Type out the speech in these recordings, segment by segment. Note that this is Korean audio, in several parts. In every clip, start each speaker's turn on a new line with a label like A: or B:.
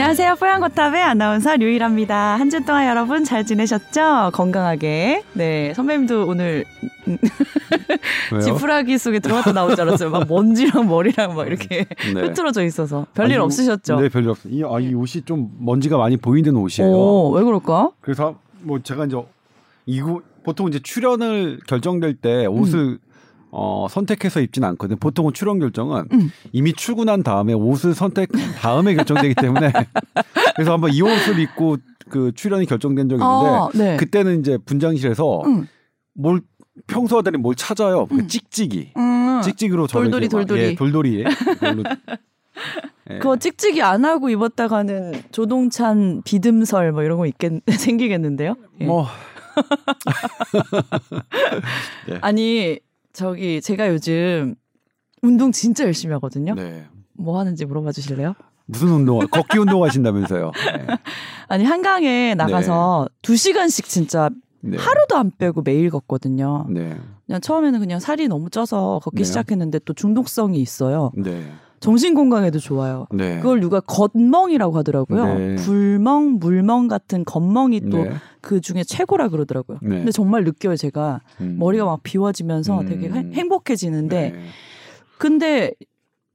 A: 안녕하세요. 뽀얀거탑의 아나운서 류일합니다. 한 주 동안 여러분 잘 지내셨죠? 건강하게. 네, 선배님도 오늘 지푸라기 속에 들어갔다 나올 줄 알았어요. 막 먼지랑 머리랑 막 이렇게 네. 흐트러져 있어서 별일
B: 아니,
A: 없으셨죠?
B: 네, 별일 없어요. 이, 아, 이 옷이 좀 먼지가 많이 보이는 옷이에요.
A: 오, 왜 그럴까?
B: 그래서 뭐 제가 이제 이거 보통 이제 출연을 결정될 때 옷을 음. 어, 선택해서 입진 않거든요. 보통은 출연 결정은 음. 이미 출근한 다음에 옷을 선택 다음에 결정되기 때문에 그래서 한번 이 옷을 입고 그 출연이 결정된 적이 있는데 아, 네. 그때는 이제 분장실에서 음. 뭘 평소와 달리 뭘 찾아요. 그 음. 찍찍이. 음. 찍찍이로
A: 돌돌이 돌돌이.
B: 예, 돌돌이.
A: 예. 그거 찍찍이 안 하고 입었다가는 조동찬 비듬설 뭐 이런 거 있겠 생기겠는데요?
B: 예. 뭐
A: 예. 아니 저기 제가 요즘 운동 진짜 열심히 하거든요. 네. 뭐 하는지 물어봐 주실래요?
B: 무슨 운동? 걷기 운동 하신다면서요? 네.
A: 아니 한강에 나가서 네. 2 시간씩 진짜 네. 하루도 안 빼고 매일 걷거든요. 네. 그냥 처음에는 그냥 살이 너무 쪄서 걷기 네. 시작했는데 또 중독성이 있어요. 네. 정신 건강에도 좋아요. 네. 그걸 누가 겉멍이라고 하더라고요. 네. 불멍, 물멍 같은 겉멍이 또그 네. 중에 최고라 그러더라고요. 네. 근데 정말 느껴요, 제가. 음. 머리가 막 비워지면서 음. 되게 행복해지는데 네. 근데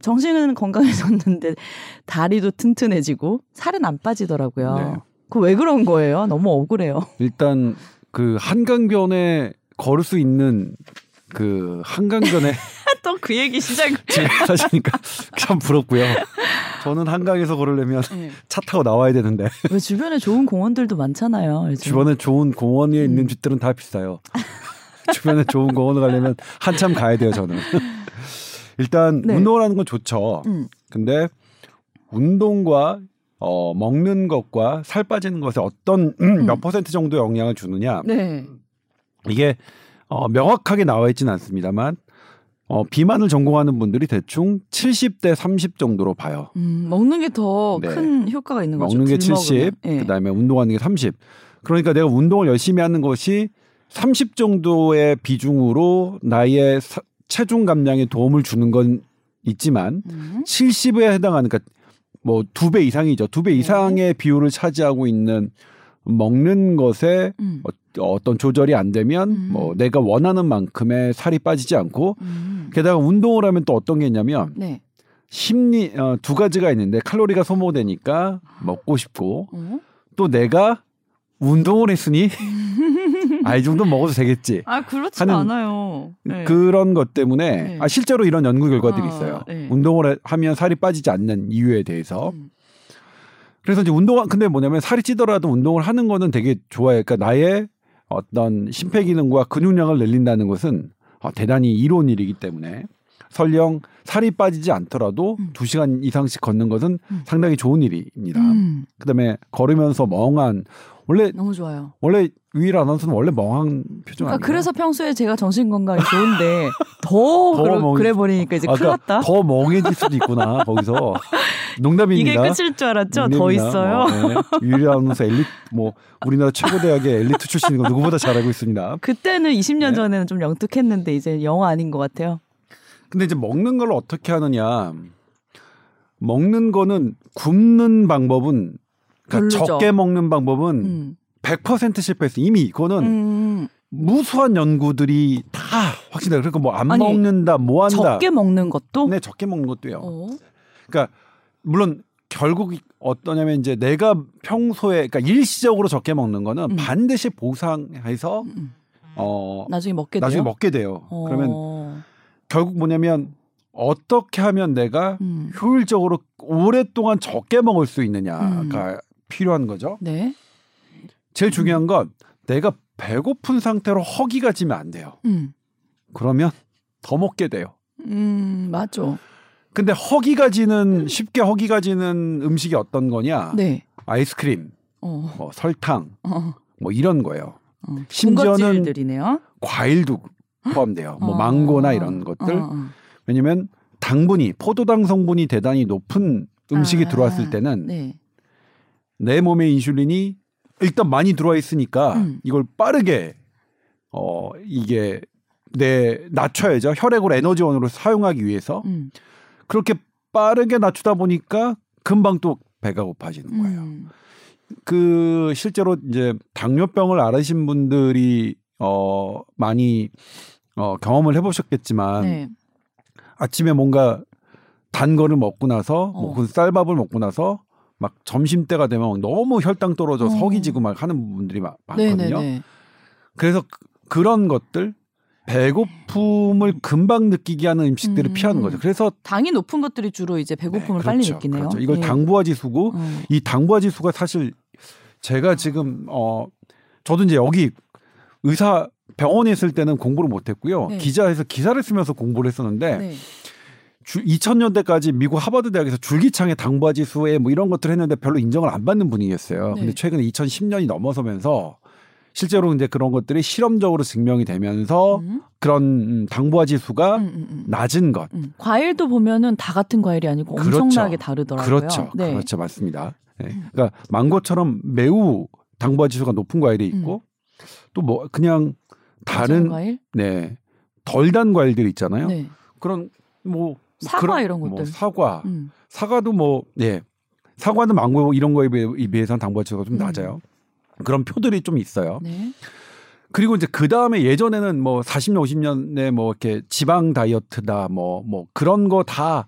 A: 정신은 건강해졌는데 다리도 튼튼해지고 살은 안 빠지더라고요. 네. 그왜 그런 거예요? 너무 억울해요.
B: 일단 그 한강변에 걸을 수 있는 그 한강변에
A: 또그 얘기 시작.
B: 하시니까 참 부럽고요. 저는 한강에서 걸으려면 네. 차 타고 나와야 되는데.
A: 왜 주변에 좋은 공원들도 많잖아요. 요즘.
B: 주변에 좋은 공원에 음. 있는 집들은 다 비싸요. 주변에 좋은 공원을 가려면 한참 가야 돼요. 저는. 일단 네. 운동을 하는 건 좋죠. 음. 근데 운동과 어, 먹는 것과 살 빠지는 것에 어떤 음. 몇 퍼센트 정도 영향을 주느냐. 네. 이게 어, 명확하게 나와 있지는 않습니다만 어, 비만을 전공하는 분들이 대충 70대 30 정도로 봐요.
A: 음, 먹는 게 더큰 네. 효과가 있는 거죠.
B: 먹는 게 70, 네. 그다음에 운동하는 게 30. 그러니까 내가 운동을 열심히 하는 것이 30 정도의 비중으로 나의 사, 체중 감량에 도움을 주는 건 있지만 음. 70에 해당하는 그러니까 뭐 두 배 이상이죠. 두 배 이상의 네. 비율을 차지하고 있는 먹는 것에 음. 어, 떤 조절이 안 되면 음. 뭐 내가 원하는 만큼의 살이 빠지지 않고 음. 게다가 운동을 하면 또 어떤 게 있냐면 네. 심리 어, 두 가지가 있는데 칼로리가 소모되니까 먹고 싶고 어? 또 내가 운동을 했으니 아, 이 정도 먹어도 되겠지.
A: 아, 그렇지 않아요. 네.
B: 그런 것 때문에 네. 아, 실제로 이런 연구 결과들이 아, 있어요. 네. 운동을 하면 살이 빠지지 않는 이유에 대해서. 음. 그래서 이제 운동 근데 뭐냐면 살이 찌더라도 운동을 하는 거는 되게 좋아요. 그러니까 나의 어떤 심폐기능과 근육량을 늘린다는 것은 어, 대단히 이로운 일이기 때문에 설령 살이 빠지지 않더라도 음. 2시간 이상씩 걷는 것은 음. 상당히 좋은 일입니다. 음. 그다음에 걸으면서 멍한 원래
A: 너무 좋아요.
B: 원래 위일 아나운서는 원래 멍한 표정
A: 그러니까 그래서 평소에 제가 정신 건강이 좋은데 더, 더 그러, 멍... 그래 버리니까 이제 아, 큰일 났다.
B: 더 멍해질 수도 있구나 거기서 농담입니다.
A: 이게 끝일 줄 알았죠. 농담입니다. 더 있어요. 어, 네.
B: 아나운서 엘리트 뭐 우리나라 최고 대학의 엘리트 출신인 거 누구보다 잘 알고 있습니다.
A: 그때는 20년 네. 전에는 좀 영특했는데 이제 영어 아닌 것 같아요.
B: 근데 이제 먹는 걸 어떻게 하느냐. 먹는 거는 굽는 방법은 그러니까 적게 먹는 방법은 음. 100% 실패했어. 이미 그거는 음. 무수한 연구들이 다 확신돼. 그러니까 뭐 안 먹는다, 뭐 한다.
A: 적게 먹는 것도?
B: 네, 적게 먹는 것도요. 어. 그러니까 물론 결국 어떠냐면 이제 내가 평소에 그러니까 일시적으로 적게 먹는 거는 음. 반드시 보상해서 음. 음. 어
A: 나중에 먹게
B: 나중에
A: 돼요?
B: 먹게 돼요. 어. 그러면 결국 뭐냐면 어떻게 하면 내가 음. 효율적으로 오랫동안 적게 먹을 수 있느냐가 필요한 거죠. 네. 제일 중요한 건 내가 배고픈 상태로 허기가 지면 안 돼요. 음. 그러면 더 먹게 돼요.
A: 음, 맞죠.
B: 근데 허기가 지는 쉽게 허기가 지는 음식이 어떤 거냐? 네. 아이스크림, 어. 뭐 설탕, 어. 뭐 이런 거예요. 어. 심지어는
A: 들이네요
B: 과일도 포함돼요. 뭐 어. 망고나 이런 것들. 어, 어. 왜냐면 당분이 포도당 성분이 대단히 높은 음식이 아, 들어왔을 때는 네. 내 몸에 인슐린이 일단 많이 들어와 있으니까 음. 이걸 빠르게 어 이게 내 낮춰야죠. 혈액을 에너지원으로 사용하기 위해서 음. 그렇게 빠르게 낮추다 보니까 금방 또 배가 고파지는 거예요. 음. 그 실제로 이제 당뇨병을 앓으신 분들이 어 많이 어 경험을 해 보셨겠지만 네. 아침에 뭔가 단 거를 먹고 나서 뭐 어. 뭐그 쌀밥을 먹고 나서 막 점심 때가 되면 너무 혈당 떨어져 어. 석이 지고 막 하는 분들이 많, 거든요 네네네. 그래서 그, 그런 것들 배고픔을 금방 느끼게 하는 음식들을 음. 피하는 거죠. 그래서
A: 당이 높은 것들이 주로 이제 배고픔을 네, 그렇죠, 빨리 느끼네요. 그렇죠.
B: 이걸 예. 당부화 지수고 음. 이 당부화 지수가 사실 제가 지금 어 저도 이제 여기 의사 병원에 있을 때는 공부를 못 했고요. 네. 기자에서 기사를 쓰면서 공부를 했었는데 네. 주, 2000년대까지 미국 하버드 대학에서 줄기창의 당부화 지수에 뭐 이런 것들 을 했는데 별로 인정을 안 받는 분위기였어요. 네. 근데 최근에 2010년이 넘어서면서 실제로 이제 그런 것들이 실험적으로 증명이 되면서 음. 그런 당부화 지수가 음, 음, 음. 낮은 것.
A: 음. 과일도 보면은 다 같은 과일이 아니고 그렇죠. 엄청나게 다르더라고요.
B: 그렇죠. 네. 그렇죠. 맞습니다. 네. 그러니까 망고처럼 매우 당부화 지수가 높은 과일이 있고 또 뭐 그냥 다른 과일? 네. 덜 단 과일들 있잖아요. 네. 그런 뭐
A: 사과 그런, 이런 뭐 것들.
B: 뭐 사과. 사과도 뭐 예. 사과도 망고 이런 거에 비해 서는 당부화 지수가 좀 낮아요. 그런 표들이 좀 있어요. 네. 그리고 이제 그 다음에 예전에는 뭐 40년, 50년에 뭐 이렇게 지방 다이어트다 뭐, 뭐 그런 거 다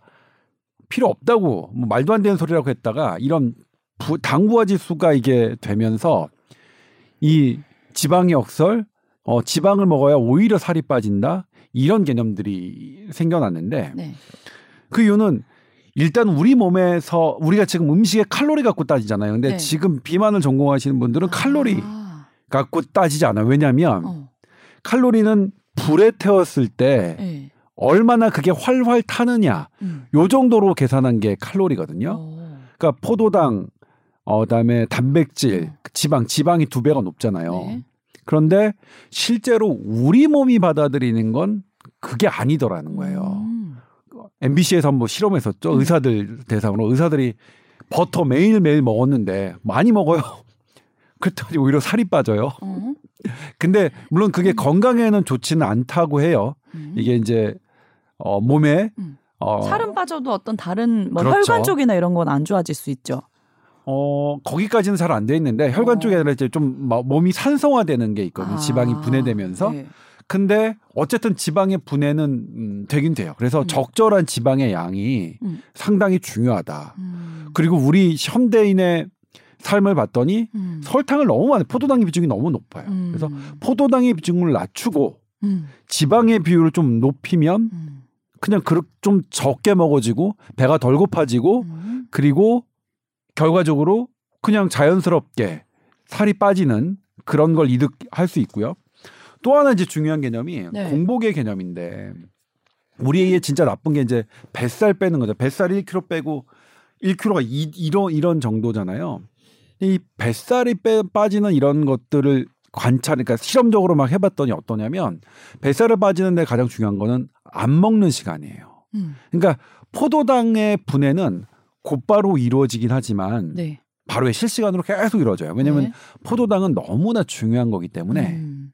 B: 필요 없다고 뭐 말도 안 되는 소리라고 했다가 이런 부, 당부화 지수가 이게 되면서 이 지방의 역설, 어, 지방을 먹어야 오히려 살이 빠진다 이런 개념들이 생겨났는데 네. 그 이유는 일단 우리 몸에서 우리가 지금 음식에 칼로리 갖고 따지잖아요. 근데 네. 지금 비만을 전공하시는 분들은 칼로리 아. 갖고 따지지 않아요. 왜냐하면 어. 칼로리는 불에 태웠을 때 네. 얼마나 그게 활활 타느냐 음. 요 정도로 계산한 게 칼로리거든요. 오. 어. 그러니까 포도당 어 그다음에 단백질, 어. 지방, 지방이 두 배가 높잖아요. 네. 그런데 실제로 우리 몸이 받아들이는 건 그게 아니더라는 거예요. 음. MBC에서 한번 실험했었죠. 음. 의사들 대상으로 의사들이 버터 매일 매일 먹었는데 많이 먹어요. 그랬더니 오히려 살이 빠져요. 어? 근데 물론 그게 음. 건강에는 좋지는 않다고 해요. 음. 이게 이제 어 몸에 음.
A: 어 살은 빠져도 어떤 다른 뭐 그렇죠. 혈관 쪽이나 이런 건 안 좋아질 수 있죠.
B: 어 거기까지는 잘 안 돼 있는데 혈관 어. 쪽에 이제 좀 몸이 산성화되는 게 있거든요. 아. 지방이 분해되면서 네. 근데 어쨌든 지방의 분해는 음, 되긴 돼요. 그래서 음. 적절한 지방의 양이 음. 상당히 중요하다. 음. 그리고 우리 현대인의 삶을 봤더니 음. 설탕을 너무 많이 포도당의 비중이 너무 높아요. 음. 그래서 포도당의 비중을 낮추고 지방의 비율을 좀 높이면 그냥 좀 적게 먹어지고 배가 덜 고파지고 그리고 결과적으로 그냥 자연스럽게 살이 빠지는 그런 걸 이득할 수 있고요. 또 하나 이제 중요한 개념이 네. 공복의 개념인데 우리의 진짜 나쁜 게 이제 뱃살 빼는 거죠. 뱃살 1kg 빼고 1kg가 이, 이런 이런 정도잖아요. 이 뱃살이 빼, 빠지는 이런 것들을 관찰, 그러니까 실험적으로 막 해봤더니 어떠냐면 뱃살을 빠지는데 가장 중요한 거는 안 먹는 시간이에요. 음. 그러니까 포도당의 분해는 곧바로 이루어지긴 하지만 네. 바로 실시간으로 계속 이루어져요. 왜냐하면 네. 포도당은 너무나 중요한 거기 때문에 음.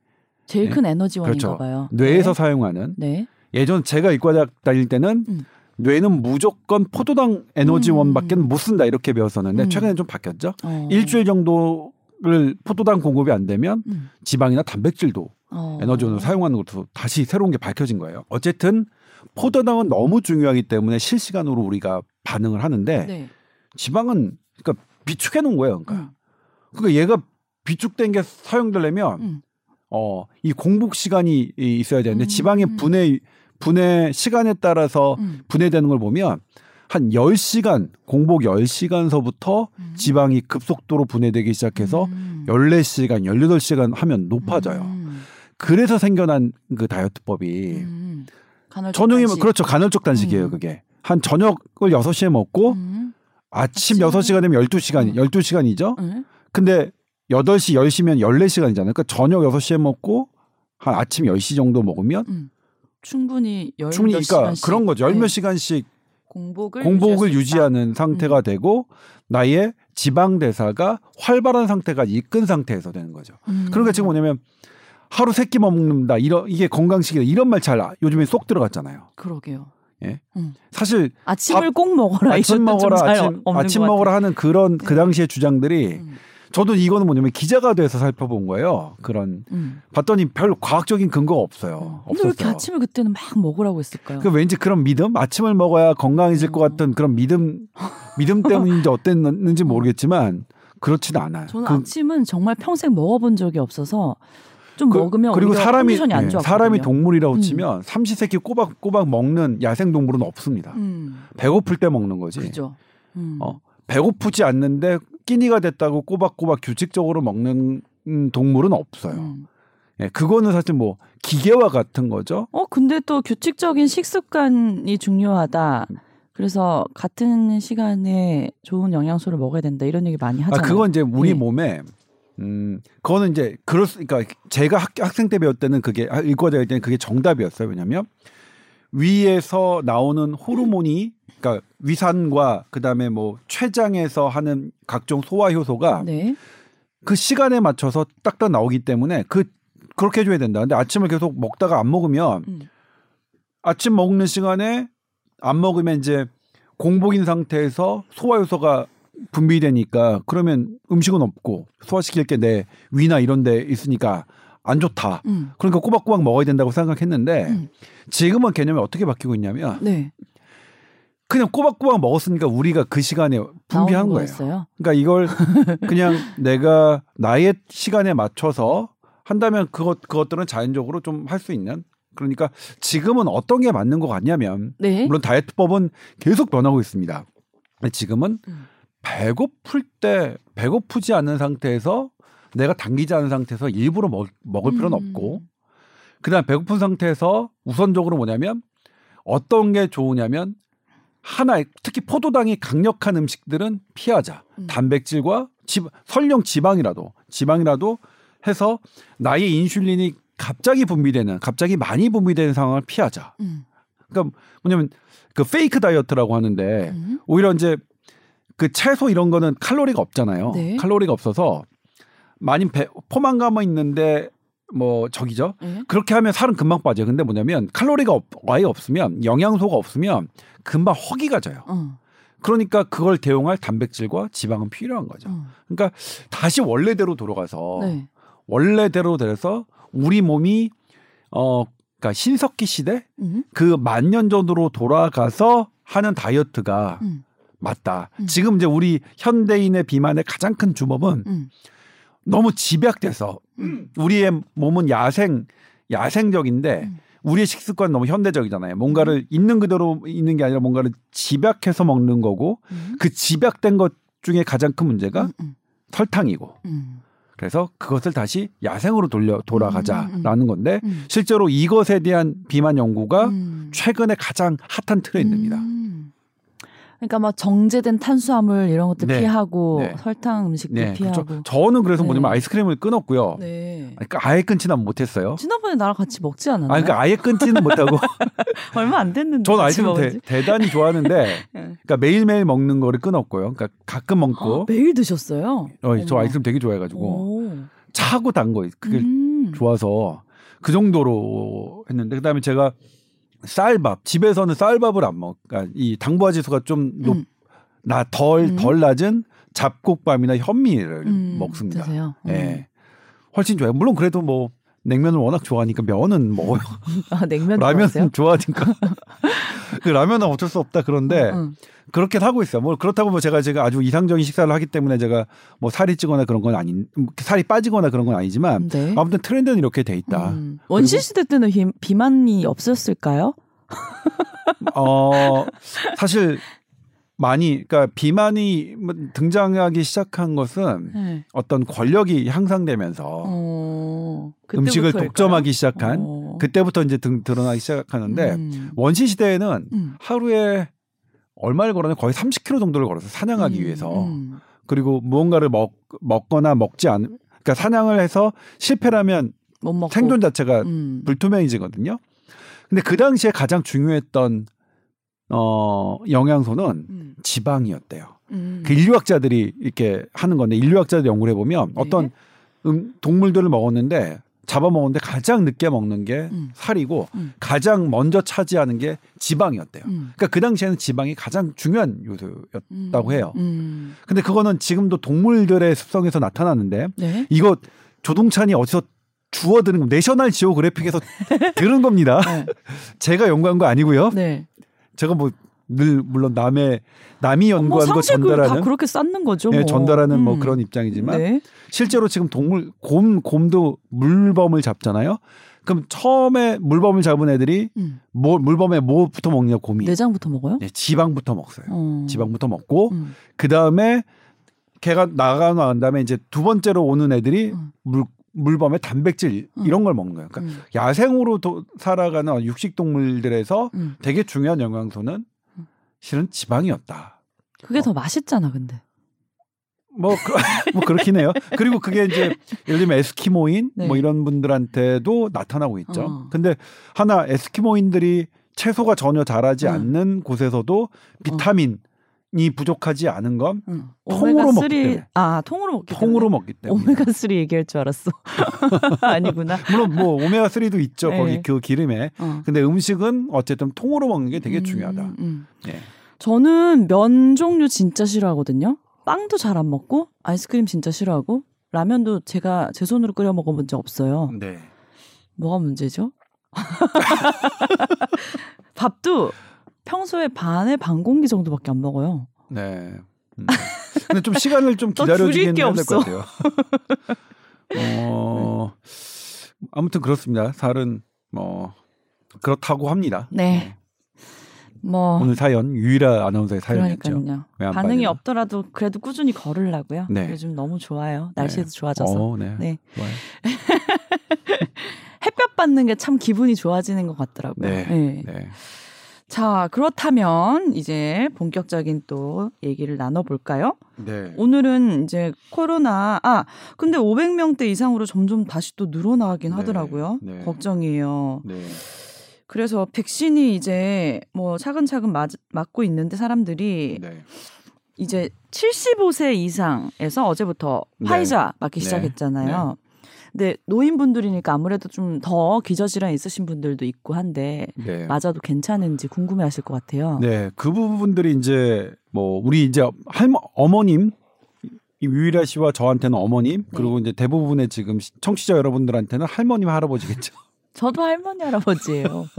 A: 제일 큰 네. 에너지원인가 그렇죠. 봐요.
B: 뇌에서 네. 사용하는 네. 예전 제가 이과대학 다닐 때는 음. 뇌는 무조건 포도당 에너지원밖에 음. 못 쓴다 이렇게 배웠었는데 음. 최근에 좀 바뀌었죠. 어. 일주일 정도를 포도당 공급이 안 되면 음. 지방이나 단백질도 어. 에너지원으로 사용하는 것도 다시 새로운 게 밝혀진 거예요. 어쨌든 포도당은 너무 중요하기 때문에 실시간으로 우리가 반응을 하는데 네. 지방은 그러니까 비축해 놓은 거예요. 그러니까. 음. 그러니까 얘가 비축된 게 사용되려면 음. 어, 이 공복 시간이 있어야 되는데 음. 지방의 분해 분해 시간에 따라서 음. 분해되는 걸 보면 한 10시간 공복 10시간서부터 음. 지방이 급속도로 분해되기 시작해서 음. 14시간, 18시간 하면 높아져요. 음. 그래서 생겨난 그 다이어트법이 음. 저녁이면 뭐 그렇죠. 간헐적 단식이에요, 음. 그게. 한 저녁을 6시에 먹고 아침, 아침 6시가 되면 12시간, 12시간이죠. 근데 8시, 10시면 14시간이잖아요. 그러니까 저녁 6시에 먹고 한 아침 10시 정도 먹으면 음.
A: 충분히 열 충분히 그러니까 시간씩.
B: 그런 거죠. 열몇 네. 시간씩 공복을, 공복을 유지하는 상태가 음. 되고 나의 지방 대사가 활발한 상태가 이끈 상태에서 되는 거죠. 음. 그러니까 지금 뭐냐면 하루 세 끼만 먹는다. 이런 이게 건강식이다. 이런 말 잘 요즘에 쏙 들어갔잖아요.
A: 그러게요.
B: 예. 음. 사실
A: 아침을 밥, 꼭 먹어라.
B: 아침 먹어라. 아침, 아침 먹어라 하는 그런 그 당시의 주장들이 음. 저도 이거는 뭐냐면 기자가 돼서 살펴본 거예요. 그런 음. 봤더니 별 과학적인 근거가 없어요.
A: 근데 왜 이렇게 아침을 그때는 막 먹으라고 했을까요?
B: 그 왠지 그런 믿음, 아침을 먹어야 건강해질 어. 것 같은 그런 믿음, 믿음 때문인지 어땠는지 모르겠지만 그렇지는 않아요.
A: 저는 그, 아침은 정말 평생 먹어본 적이 없어서 좀 그, 먹으면 그리고 사람이 네,
B: 사람이 동물이라고 음. 치면 삼시세끼 꼬박꼬박 먹는 야생 동물은 없습니다. 음. 배고플 때 먹는 거지.
A: 그죠.
B: 음. 어, 배고프지 않는데 끼니가 됐다고 꼬박꼬박 규칙적으로 먹는 동물은 없어요. 음. 예, 그거는 사실 뭐 기계와 같은 거죠.
A: 어, 근데 또 규칙적인 식습관이 중요하다. 그래서 같은 시간에 좋은 영양소를 먹어야 된다 이런 얘기 많이 아, 하잖아요.
B: 아, 그건 이제 우리 네. 몸에 음, 그거는 이제 그럴 수, 그러니까 제가 학, 학생 때 배울 때는 그게 읽어야 때는 그게 정답이었어요. 왜냐면 위에서 나오는 호르몬이 그러니까 위산과 그다음에 뭐 췌장에서 하는 각종 소화 효소가 네. 그 시간에 맞춰서 딱딱 나오기 때문에 그 그렇게 해줘야 된다. 근데 아침을 계속 먹다가 안 먹으면 음. 아침 먹는 시간에 안 먹으면 이제 공복인 상태에서 소화 효소가 분비되니까 그러면 음식은 없고 소화시킬 게 내 위나 이런 데 있으니까 안 좋다. 음. 그러니까 꼬박꼬박 먹어야 된다고 생각했는데 음. 지금은 개념이 어떻게 바뀌고 있냐면 네. 그냥 꼬박꼬박 먹었으니까 우리가 그 시간에 분비한 거예요. 거였어요? 그러니까 이걸 그냥 내가 나의 시간에 맞춰서 한다면 그것 그것들은 자연적으로 좀 할 수 있는 그러니까 지금은 어떤 게 맞는 것 같냐면 네? 물론 다이어트법은 계속 변하고 있습니다. 지금은 음. 배고플 때 배고프지 않은 상태에서 내가 당기지 않은 상태에서 일부러 먹, 먹을 필요는 음. 없고 그다음 배고픈 상태에서 우선적으로 뭐냐면 어떤 게 좋으냐면 하나 특히 포도당이 강력한 음식들은 피하자. 음. 단백질과 지, 설령 지방이라도 지방이라도 해서 나의 인슐린이 갑자기 분비되는 갑자기 많이 분비되는 상황을 피하자. 음. 그러니까 뭐냐면 그 페이크 다이어트라고 하는데 음. 오히려 이제 그 채소 이런 거는 칼로리가 없잖아요. 네. 칼로리가 없어서 많이 배, 포만감은 있는데 뭐 저기죠. 네. 그렇게 하면 살은 금방 빠져요. 근데 뭐냐면 칼로리가 없, 아예 없으면 영양소가 없으면 금방 허기가 져요. 어. 그러니까 그걸 대용할 단백질과 지방은 필요한 거죠. 어. 그러니까 다시 원래대로 돌아가서 네. 원래대로 돼서 우리 몸이 어 그러니까 신석기 시대 음. 그 만 년 전으로 돌아가서 하는 다이어트가 음. 맞다. 음. 지금 이제 우리 현대인의 비만의 가장 큰 주범은 음. 너무 집약돼서 음. 우리의 몸은 야생 야생적인데 음. 우리의 식습관 너무 현대적이잖아요. 뭔가를 음. 있는 그대로 있는 게 아니라 뭔가를 집약해서 먹는 거고 음. 그 집약된 것 중에 가장 큰 문제가 설탕이고. 그래서 그것을 다시 야생으로 돌려 돌아가자라는 건데 실제로 이것에 대한 비만 연구가 최근에 가장 핫한 트렌드입니다.
A: 그러니까 막 정제된 탄수화물 이런 것도 네. 피하고 네. 설탕 음식도 네. 피하고. 그렇죠.
B: 저는 그래서 뭐냐면 네. 아이스크림을 끊었고요. 네. 그러니까 아예 끊지는 못했어요.
A: 지난번에 나랑 같이 먹지 않았나요?
B: 아니, 그러니까 아예 끊지는 못하고.
A: 얼마 안 됐는데.
B: 저는 아이스크림 대, 단히 좋아하는데, 네. 그러니까 매일 매일 먹는 거를 끊었고요. 그러니까 가끔 먹고.
A: 아, 매일 드셨어요?
B: 어, 저 아이스크림 되게 좋아해가지고 오. 차고 단 거 그게 음. 좋아서 그 정도로 했는데 그다음에 제가 쌀밥 집에서는 쌀밥을 안 먹. 그러니까 이 당부화 지수가 좀 높, 음. 나 덜 덜 음. 낮은 잡곡밥이나 현미를 음, 먹습니다.
A: 드세요?
B: 예. 네. 훨씬 좋아요. 물론 그래도 뭐 냉면을 워낙 좋아하니까 면은 먹어요.
A: 아, 냉면
B: 라면 좋아하니까. 그 라면은 어쩔 수 없다 그런데 응, 응. 그렇게 하고 있어요. 뭐 그렇다고 뭐 제가 제가 아주 이상적인 식사를 하기 때문에 제가 뭐 살이 찌거나 그런 건 아닌 살이 빠지거나 그런 건 아니지만 네. 아무튼 트렌드는 이렇게 돼 있다. 음.
A: 원시 시대 때는 비, 비만이 없었을까요?
B: 어 사실 많이 그러니까 비만이 뭐 등장하기 시작한 것은 네. 어떤 권력이 향상되면서 어, 음식을 독점하기 시작한 어. 그때부터 이제 등, 드러나기 시작하는데 음. 원시 시대에는 음. 하루에 얼마를 걸었냐 거의 30km 정도를 걸어서 사냥하기 음. 위해서 음. 그리고 무언가를 먹 먹거나 먹지 않 그러니까 사냥을 해서 실패라면 생존 자체가 음. 불투명해지거든요. 근데 그 당시에 가장 중요했던 어, 영양소는 음. 지방이었대요. 음. 그 인류학자들이 이렇게 하는 건데 인류학자들 연구를 해보면 네. 어떤 음, 동물들을 먹었는데 잡아먹는데 가장 늦게 먹는 게 음. 살이고 음. 가장 먼저 차지하는 게 지방이었대요. 음. 그러니까 그 당시에는 지방이 가장 중요한 요소였다고 음. 해요. 음. 근데 그거는 지금도 동물들의 습성에서 나타나는데 네? 이거 조동찬이 어디서 주워드는 내셔널 지오그래픽에서 들은 겁니다. 네. 제가 연구한 거 아니고요. 네. 제가 뭐 늘 물론 남의 남이 연구한 뭐 거 전달하는
A: 다 그렇게 쌓는 거죠.
B: 네, 뭐. 네, 전달하는 뭐 음. 뭐 그런 입장이지만 네. 실제로 지금 동물 곰 곰도 물범을 잡잖아요. 그럼 처음에 물범을 잡은 애들이 음. 뭐 물범에 뭐부터 먹냐 곰이
A: 내장부터 먹어요?
B: 네, 지방부터 먹어요. 어. 지방부터 먹고 음. 그 다음에 걔가 나가 나간 다음에 이제 두 번째로 오는 애들이 음. 물 물범의 단백질 음. 이런 걸 먹는 거예요. 그러니까 음. 야생으로 도, 살아가는 육식 동물들에서 음. 되게 중요한 영양소는 음. 실은 지방이었다.
A: 그게 어. 더 맛있잖아, 근데.
B: 뭐, 그, 뭐 그렇긴 해요. 그리고 그게 이제 예를 들면 에스키모인 네. 뭐 이런 분들한테도 나타나고 있죠. 어. 근데 하나 에스키모인들이 채소가 전혀 자라지 어. 않는 곳에서도 비타민 어. 이 부족하지 않은 건 응. 통으로 먹기 때문에.
A: 아 통으로 먹기
B: 통으로 때문에. 먹기 때문에.
A: 오메가 3 얘기할 줄 알았어. 아니구나.
B: 물론 뭐 오메가 3도 있죠 네. 거기 그 기름에. 어. 근데 음식은 어쨌든 통으로 먹는 게 되게 음, 중요하다. 음. 네.
A: 저는 면 종류 진짜 싫어하거든요. 빵도 잘 안 먹고 아이스크림 진짜 싫어하고 라면도 제가 제 손으로 끓여 먹어본 적 없어요. 네. 뭐가 문제죠? 밥도 평소에 반에 반 공기 정도밖에 안 먹어요.
B: 네. 음. 근데 좀 시간을 좀 기다려주긴 해야 될 것 같아요. 어, 아무튼 그렇습니다. 살은 뭐 그렇다고 합니다.
A: 네. 네. 뭐
B: 오늘 사연 유일한 아나운서의 사연이었죠.
A: 반응이 없더라도 그래도 꾸준히 걸으려고요. 네. 요즘 너무 좋아요. 날씨도 네. 좋아져서. 어, 네. 네. 햇볕 받는 게 참 기분이 좋아지는 것 같더라고요. 네. 네. 네. 자, 그렇다면 이제 본격적인 또 얘기를 나눠볼까요? 네. 오늘은 이제 코로나, 아, 근데 500명대 이상으로 점점 다시 또 늘어나긴 네. 하더라고요. 네. 걱정이에요. 네. 그래서 백신이 이제 뭐 차근차근 맞, 맞고 있는데 사람들이 네. 이제 75세 이상에서 어제부터 네. 파이자 맞기 시작했잖아요. 근데 노인분들이니까 아무래도 좀 더 기저질환 있으신 분들도 있고 한데 네. 맞아도 괜찮은지 궁금해하실 것 같아요.
B: 네, 그 부분들이 이제 뭐 우리 이제 할머 어머님 유일아 씨와 저한테는 어머님 네. 그리고 이제 대부분의 지금 청취자 여러분들한테는 할머님 할아버지겠죠.
A: 저도 할머니 할아버지예요.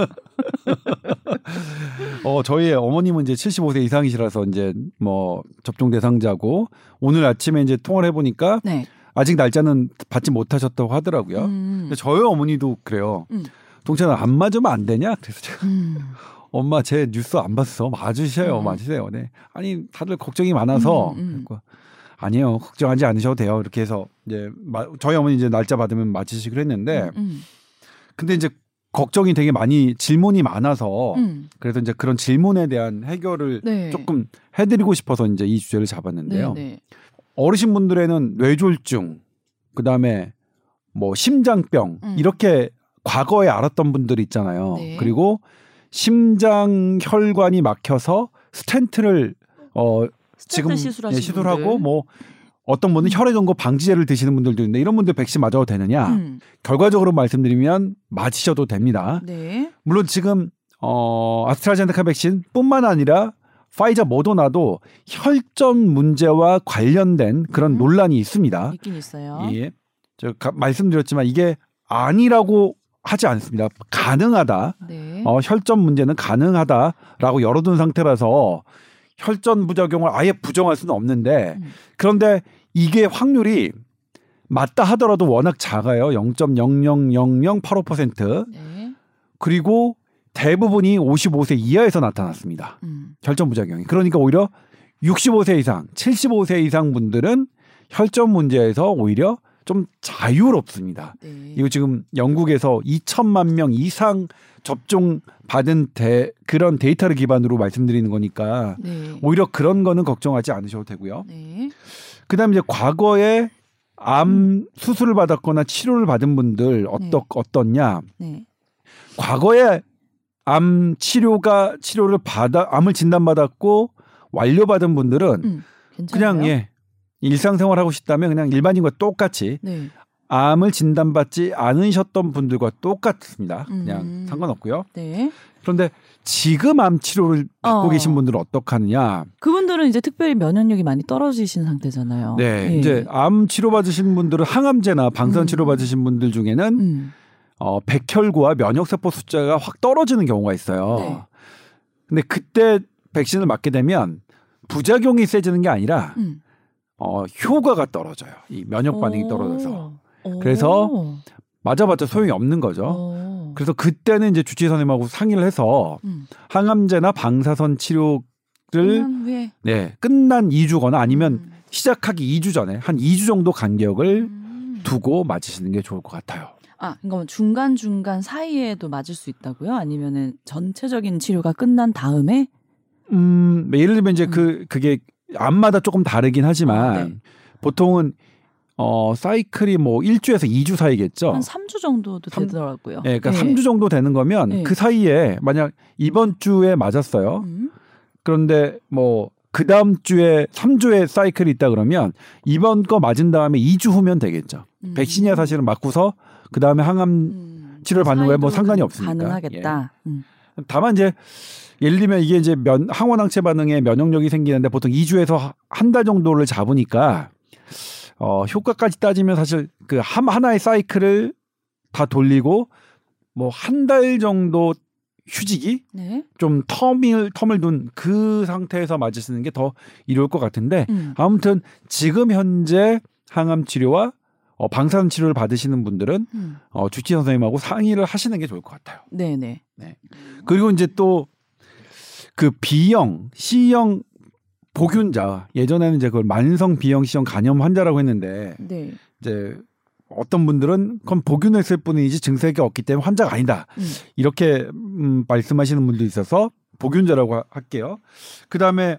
B: 어 저희 어머님은 이제 75세 이상이시라서 이제 뭐 접종 대상자고 오늘 아침에 이제 통화를 해 보니까. 네. 아직 날짜는 받지 못하셨다고 하더라고요. 음. 근데 저희 어머니도 그래요. 음. 동찬아 안 맞으면 안 되냐? 그래서 제가 음. 엄마 제 뉴스 안 봤어. 맞으셔요. 음. 맞으세요. 네. 아니 다들 걱정이 많아서 음, 음. 아니에요. 걱정하지 않으셔도 돼요. 이렇게 해서 이제 저희 어머니 이제 날짜 받으면 맞으시기로 했는데 근데 이제 걱정이 되게 많이 질문이 많아서 음. 그래서 이제 그런 질문에 대한 해결을 네. 조금 해드리고 싶어서 이제 이 주제를 잡았는데요. 네, 네. 어르신분들에는 뇌졸중, 그 다음에 뭐 심장병 음. 이렇게 과거에 알았던 분들이 있잖아요. 네. 그리고 심장 혈관이 막혀서 스텐트를 어 지금 예, 시술하고 뭐 어떤 분은 음. 혈액 연고 방지제를 드시는 분들도 있는데 이런 분들 백신 맞아도 되느냐? 음. 결과적으로 말씀드리면 맞으셔도 됩니다. 네. 물론 지금 어 아스트라제네카 백신뿐만 아니라 파이자 모더나도 혈전 문제와 관련된 그런 음. 논란이 있습니다.
A: 있긴 있어요.
B: 예. 저 가, 말씀드렸지만 이게 아니라고 하지 않습니다. 가능하다. 네. 어, 혈전 문제는 가능하다라고 열어둔 상태라서 혈전 부작용을 아예 부정할 수는 없는데 음. 그런데 이게 확률이 맞다 하더라도 워낙 작아요. 0.000085%. 네. 그리고 대부분이 55세 이하에서 나타났습니다. 음. 혈전 부작용이. 그러니까 오히려 65세 이상, 75세 이상 분들은 혈전 문제에서 오히려 좀 자유롭습니다. 네. 이거 지금 영국에서 2천만 명 이상 접종 받은 데, 그런 데이터를 기반으로 말씀드리는 거니까 네. 오히려 그런 거는 걱정하지 않으셔도 되고요. 네. 그다음에 이제 과거에 암 음. 수술을 받았거나 치료를 받은 분들 어떻 네. 어떻냐? 네. 과거에 암 치료가 치료를 받아 암을 진단받았고 완료받은 분들은 음, 그냥 예 일상생활 하고 싶다면 그냥 일반인과 똑같이 네. 암을 진단받지 않으셨던 분들과 똑같습니다. 그냥 음. 상관없고요. 네. 그런데 지금 암 치료를 받고 어. 계신 분들은 어떡하느냐?
A: 그분들은 이제 특별히 면역력이 많이 떨어지신 상태잖아요.
B: 네, 네. 이제 암 치료 받으신 분들은 항암제나 방사선 치료 음. 받으신 분들 중에는 음. 어, 백혈구와 면역세포 숫자가 확 떨어지는 경우가 있어요. 네. 근데 그때 백신을 맞게 되면 부작용이 세지는 게 아니라 음. 어, 효과가 떨어져요. 이 면역 반응이 떨어져서. 그래서 맞아봤자 소용이 없는 거죠. 오. 그래서 그때는 이제 주치의 선생님하고 상의를 해서 음. 항암제나 방사선 치료를 네, 끝난 2주거나 아니면 음. 시작하기 2주 전에 한 2주 정도 간격을 음. 두고 맞으시는 게 좋을 것 같아요.
A: 아, 그러니까 중간 중간 사이에도 맞을 수 있다고요? 아니면은 전체적인 치료가 끝난 다음에?
B: 음, 예를 들면 이제 음. 그 그게 암마다 조금 다르긴 하지만 아, 네. 보통은 어, 사이클이 뭐 1주에서 2주 사이겠죠.
A: 한 3주 정도도 3, 되더라고요.
B: 네, 그러니까 네. 3주 정도 되는 거면 네. 그 사이에 만약 이번 주에 맞았어요. 음. 그런데 뭐 그 다음 주에 3주에 사이클이 있다 그러면 이번 거 맞은 다음에 2주 후면 되겠죠. 음. 백신이야 사실은 맞고서 그 다음에 항암 음. 치료를 받는 거에 뭐 상관이 없으니까.
A: 가능하겠다.
B: 예. 음. 다만 이제 예를 들면 이게 이제 면 항원항체 반응에 면역력이 생기는데 보통 2주에서 한 달 정도를 잡으니까 어, 효과까지 따지면 사실 그 한, 하나의 사이클을 다 돌리고 뭐 한 달 정도 휴직이 네. 좀 텀을 텀을 둔 그 상태에서 맞으시는 게 더 이로울 것 같은데 음. 아무튼 지금 현재 항암 치료와 어, 방사선 치료를 받으시는 분들은 음. 어, 주치 선생님하고 상의를 하시는 게 좋을 것 같아요.
A: 네네.
B: 네. 그리고 이제 또 그 B형, C형 복균자 예전에는 이제 그걸 만성 비형시형 간염 환자라고 했는데 네. 이제 어떤 분들은 그건 복균했을 뿐이지 증세가 없기 때문에 환자가 아니다 음. 이렇게 음, 말씀하시는 분도 있어서 복균자라고 할게요. 그 다음에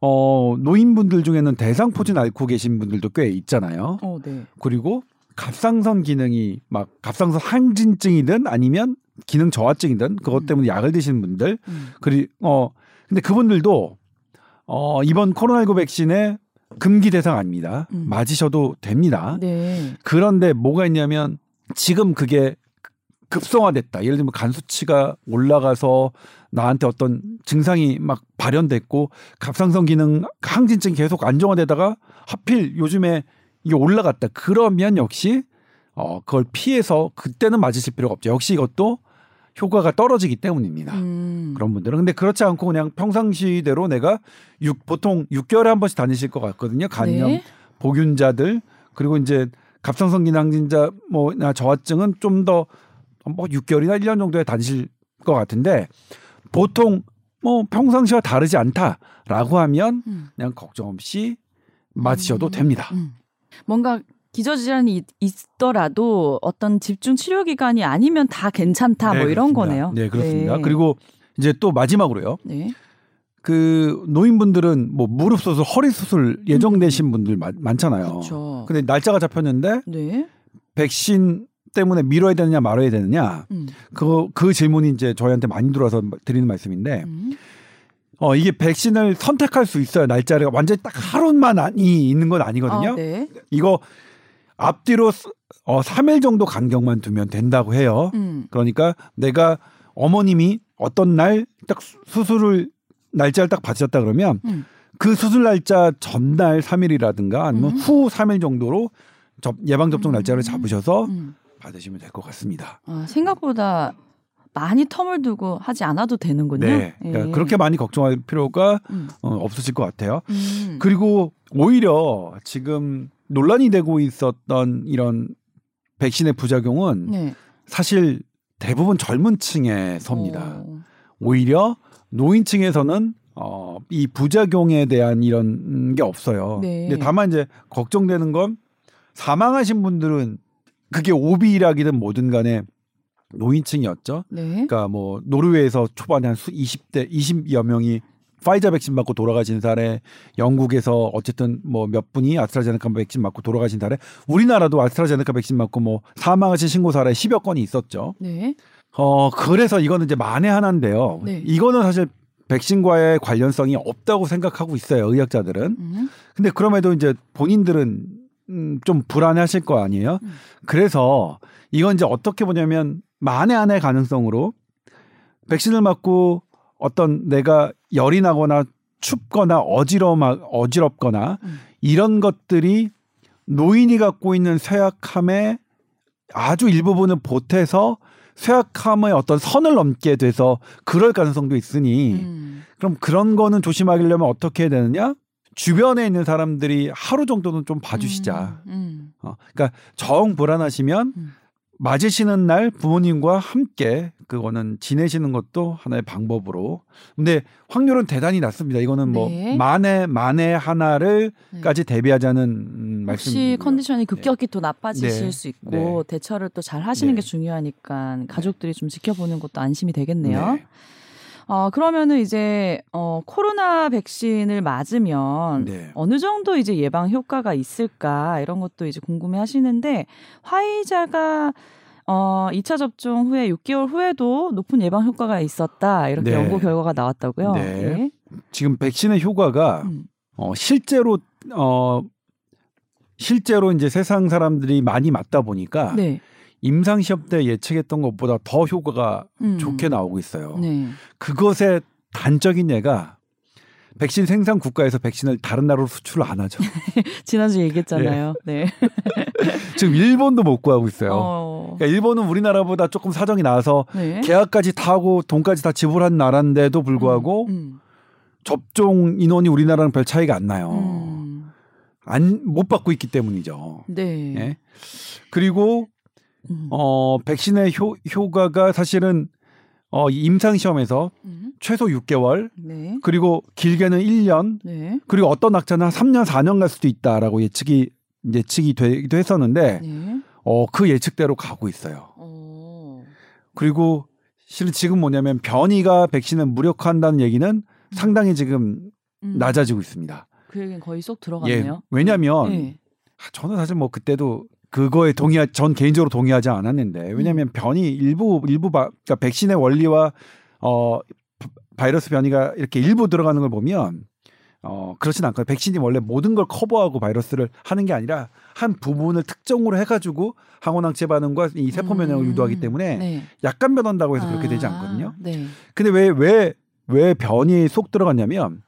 B: 어, 노인분들 중에는 대상포진 앓고 계신 분들도 꽤 있잖아요. 어, 네. 그리고 갑상선 기능이 막 갑상선 항진증이든 아니면 기능 저하증이든 그것 음. 때문에 음. 약을 드시는 분들 음. 그리고 어 근데 그분들도 어, 이번 코로나19 백신의 금기 대상 아닙니다. 음. 맞으셔도 됩니다. 네. 그런데 뭐가 있냐면 지금 그게 급성화됐다. 예를 들면 간 수치가 올라가서 나한테 어떤 증상이 막 발현됐고 갑상선 기능 항진증 계속 안정화되다가 하필 요즘에 이게 올라갔다. 그러면 역시 어 그걸 피해서 그때는 맞으실 필요가 없죠. 역시 이것도 효과가 떨어지기 때문입니다. 음. 그런 분들은 근데 그렇지 않고 그냥 평상시대로 내가 육, 보통 6개월에 한 번씩 다니실 것 같거든요. 간염 네. 복균자들 그리고 이제 갑상선 기능진자 뭐나 저하증은 좀더 뭐 6개월이나 1년 정도에 다니실 것 같은데 보통 뭐 평상시와 다르지 않다라고 하면 음. 그냥 걱정 없이 맞으셔도 음. 됩니다. 음.
A: 뭔가 기저질환이 있더라도 어떤 집중 치료 기간이 아니면 다 괜찮다 네, 뭐 이런
B: 그렇습니다.
A: 거네요.
B: 네, 그렇습니다. 네. 그리고 이제 또 마지막으로요. 네. 그 노인분들은 뭐 무릎 수술, 허리 수술 예정되신 음. 분들 많, 많잖아요. 그쵸. 근데 날짜가 잡혔는데 네. 백신 때문에 미뤄야 되느냐 말아야 되느냐 음. 그, 그 질문이 이제 저희한테 많이 들어와서 드리는 말씀인데 음. 어 이게 백신을 선택할 수 있어요 날짜를 완전히 딱 하루만 아니 있는 건 아니거든요. 아, 네. 이거 앞뒤로 어 3일 정도 간격만 두면 된다고 해요. 음. 그러니까 내가 어머님이 어떤 날 딱 수술을 날짜를 딱 받으셨다 그러면 음. 그 수술 날짜 전날 3일이라든가 아니면 음. 후 3일 정도로 예방 접종 날짜를 음. 잡으셔서 음. 받으시면 될 것 같습니다.
A: 아, 생각보다 많이 텀을 두고 하지 않아도 되는군요. 네,
B: 그러니까 예. 그렇게 많이 걱정할 필요가 음. 어, 없으실 것 같아요. 그리고 오히려 지금 논란이 되고 있었던 이런 백신의 부작용은 네. 사실 대부분 젊은 층에 섭니다. 오. 오히려 노인층에서는 어, 이 부작용에 대한 이런 게 없어요. 네. 근데 다만 이제 걱정되는 건 사망하신 분들은 그게 오비락이든 뭐든 간에 노인층이었죠. 네. 그러니까 뭐 노르웨이에서 초반에 한 20대 20여 명이 파이자 백신 맞고 돌아가신 사례, 영국에서 어쨌든 뭐 몇 분이 아스트라제네카 백신 맞고 돌아가신 사례, 우리나라도 아스트라제네카 백신 맞고 뭐 사망하신 신고 사례 10여 건이 있었죠. 네. 어 그래서 이거는 이제 만에 하나인데요. 네. 이거는 사실 백신과의 관련성이 없다고 생각하고 있어요 의학자들은. 음. 근데 그럼에도 이제 본인들은 음, 좀 불안해하실 거 아니에요. 음. 그래서 이건 이제 어떻게 보냐면 만에 하나의 가능성으로 백신을 맞고 어떤 내가 열이 나거나 춥거나 어지러 어지럽거나 음. 이런 것들이 노인이 갖고 있는 쇠약함의 아주 일부분을 보태서 쇠약함의 어떤 선을 넘게 돼서 그럴 가능성도 있으니 음. 그럼 그런 거는 조심하려면 어떻게 해야 되느냐? 주변에 있는 사람들이 하루 정도는 좀 봐주시자. 음, 음. 어, 그러니까 정 불안하시면 음. 맞으시는 날 부모님과 함께 그거는 지내시는 것도 하나의 방법으로. 근데 확률은 대단히 낮습니다. 이거는 뭐 네. 만에 만에 하나를까지 네. 대비하자는 음, 말씀.
A: 혹시 컨디션이 급격히 네. 또 나빠지실 네. 수 있고 네. 대처를 또 잘 하시는 게 네. 중요하니까 가족들이 좀 지켜보는 것도 안심이 되겠네요. 어, 그러면은 이제 어, 코로나 백신을 맞으면 네. 어느 정도 이제 예방 효과가 있을까 이런 것도 이제 궁금해 하시는데 화이자가 어, 2차 접종 후에 6개월 후에도 높은 예방 효과가 있었다. 이렇게 네. 연구 결과가 나왔다고요. 네. 네.
B: 지금 백신의 효과가 음. 어, 실제로 어 실제로 이제 세상 사람들이 많이 맞다 보니까 네. 임상 시험 때 예측했던 것보다 더 효과가 음. 좋게 나오고 있어요. 네. 그것의 단적인 예가 백신 생산 국가에서 백신을 다른 나라로 수출을 안 하죠.
A: 지난주 얘기했잖아요. 네. 네.
B: 지금 일본도 못 구하고 있어요. 어... 그러니까 일본은 우리나라보다 조금 사정이 나서 네. 계약까지 타고 돈까지 다 지불한 나라인데도 불구하고 음, 음. 접종 인원이 우리나라랑 별 차이가 안 나요. 음. 안못 받고 있기 때문이죠. 네. 네. 그리고 음. 어 백신의 효, 효과가 사실은 어 임상 시험에서 음. 최소 6개월 네. 그리고 길게는 1년 네. 그리고 어떤 학자는 한 3년 4년 갈 수도 있다라고 예측이 예측이 되기도 했었는데 네. 어 그 예측대로 가고 있어요. 오. 그리고 실은 지금 뭐냐면 변이가 백신을 무력화한다는 얘기는 음. 상당히 지금 음. 낮아지고 있습니다.
A: 그 얘기는 거의 쏙 들어갔네요.
B: 예, 왜냐하면 네. 저는 사실 뭐 그때도 그거에 동의하 전 개인적으로 동의하지 않았는데 왜냐하면 음. 변이 일부 일부 바, 그러니까 백신의 원리와 어 바이러스 변이가 이렇게 일부 들어가는 걸 보면 어 그렇진 않거든요. 백신이 원래 모든 걸 커버하고 바이러스를 하는 게 아니라 한 부분을 특정으로 해가지고 항원항체 반응과 이 세포 면역을 음. 유도하기 때문에 네. 약간 변한다고 해서 그렇게 되지 아, 않거든요. 네. 근데 왜 왜 왜 변이 쏙 들어갔냐면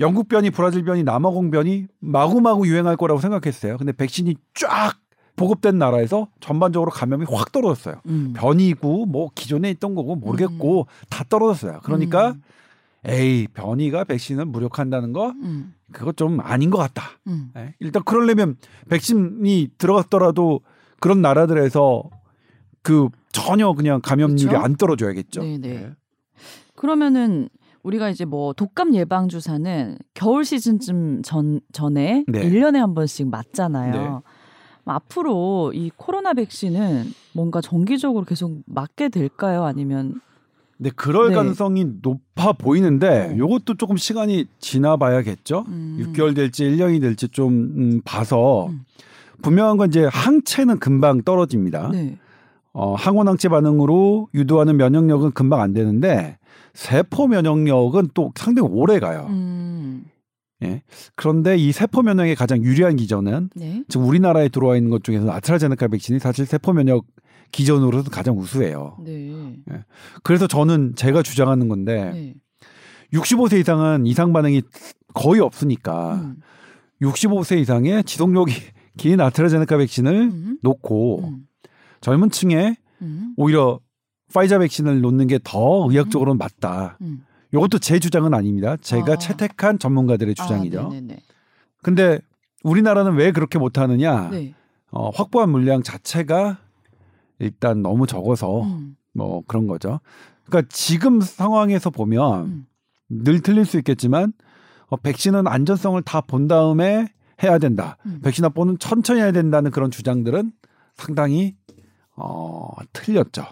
B: 영국 변이, 브라질 변이, 남아공 변이 마구마구 유행할 거라고 생각했어요. 근데 백신이 쫙 보급된 나라에서 전반적으로 감염이 확 떨어졌어요. 음. 변이고 뭐 기존에 있던 거고 모르겠고 음. 다 떨어졌어요. 그러니까 음. 에이 변이가 백신을 무력한다는 거 음. 그거 좀 아닌 것 같다. 네? 일단 그러려면 백신이 들어갔더라도 그런 나라들에서 그 전혀 그냥 감염률이 그렇죠? 안 떨어져야겠죠. 네네. 네.
A: 그러면은 우리가 이제 뭐 독감 예방 주사는 겨울 시즌쯤 전 전에 네. 1년에 한 번씩 맞잖아요. 네. 앞으로 이 코로나 백신은 뭔가 정기적으로 계속 맞게 될까요? 아니면
B: 네, 그럴 네. 가능성이 높아 보이는데 요것도 조금 시간이 지나봐야겠죠. 음. 6개월 될지 1년이 될지 좀 음, 봐서 음. 분명한 건 이제 항체는 금방 떨어집니다. 네. 어, 항원 항체 반응으로 유도하는 면역력은 금방 안 되는데 세포 면역력은 또 상당히 오래 가요. 음. 예. 그런데 이 세포 면역의 가장 유리한 기전은 네. 지금 우리나라에 들어와 있는 것 중에서 아스트라제네카 백신이 사실 세포 면역 기전으로도 가장 우수해요. 네. 예. 그래서 저는 제가 주장하는 건데 네. 65세 이상은 이상 반응이 거의 없으니까 음. 65세 이상의 지속력이 긴 아스트라제네카 백신을 음. 놓고 음. 젊은 층에 음. 오히려 파이자 백신을 놓는 게 더 의학적으로는 음. 맞다. 음. 이것도 제 주장은 아닙니다. 제가 아. 채택한 전문가들의 아, 주장이죠. 아, 근데 우리나라는 왜 그렇게 못하느냐? 네. 어, 확보한 물량 자체가 일단 너무 적어서 음. 뭐 그런 거죠. 그러니까 지금 상황에서 보면 음. 늘 틀릴 수 있겠지만 어, 백신은 안전성을 다 본 다음에 해야 된다. 음. 백신 확보는 천천히 해야 된다는 그런 주장들은 상당히 어, 틀렸죠.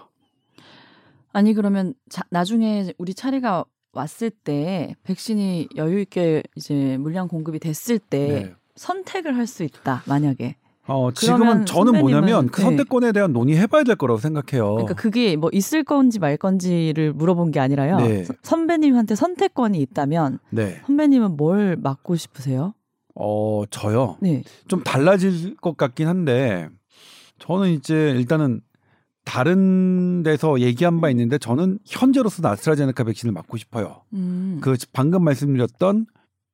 A: 아니 그러면 자, 나중에 우리 차례가 왔을 때 백신이 여유 있게 이제 물량 공급이 됐을 때 네. 선택을 할 수 있다. 만약에.
B: 어, 지금은 저는 뭐냐면 그 네. 선택권에 대한 논의해봐야 될 거라고 생각해요.
A: 그러니까 그게 뭐 있을 건지 말 건지를 물어본 게 아니라요. 네. 선배님한테 선택권이 있다면 네. 선배님은 뭘 맡고 싶으세요?
B: 어 저요. 네. 좀 달라질 것 같긴 한데 저는 이제 일단은 다른 데서 얘기한 바 있는데 저는 현재로서 아스트라제네카 백신을 맞고 싶어요. 음. 그 방금 말씀드렸던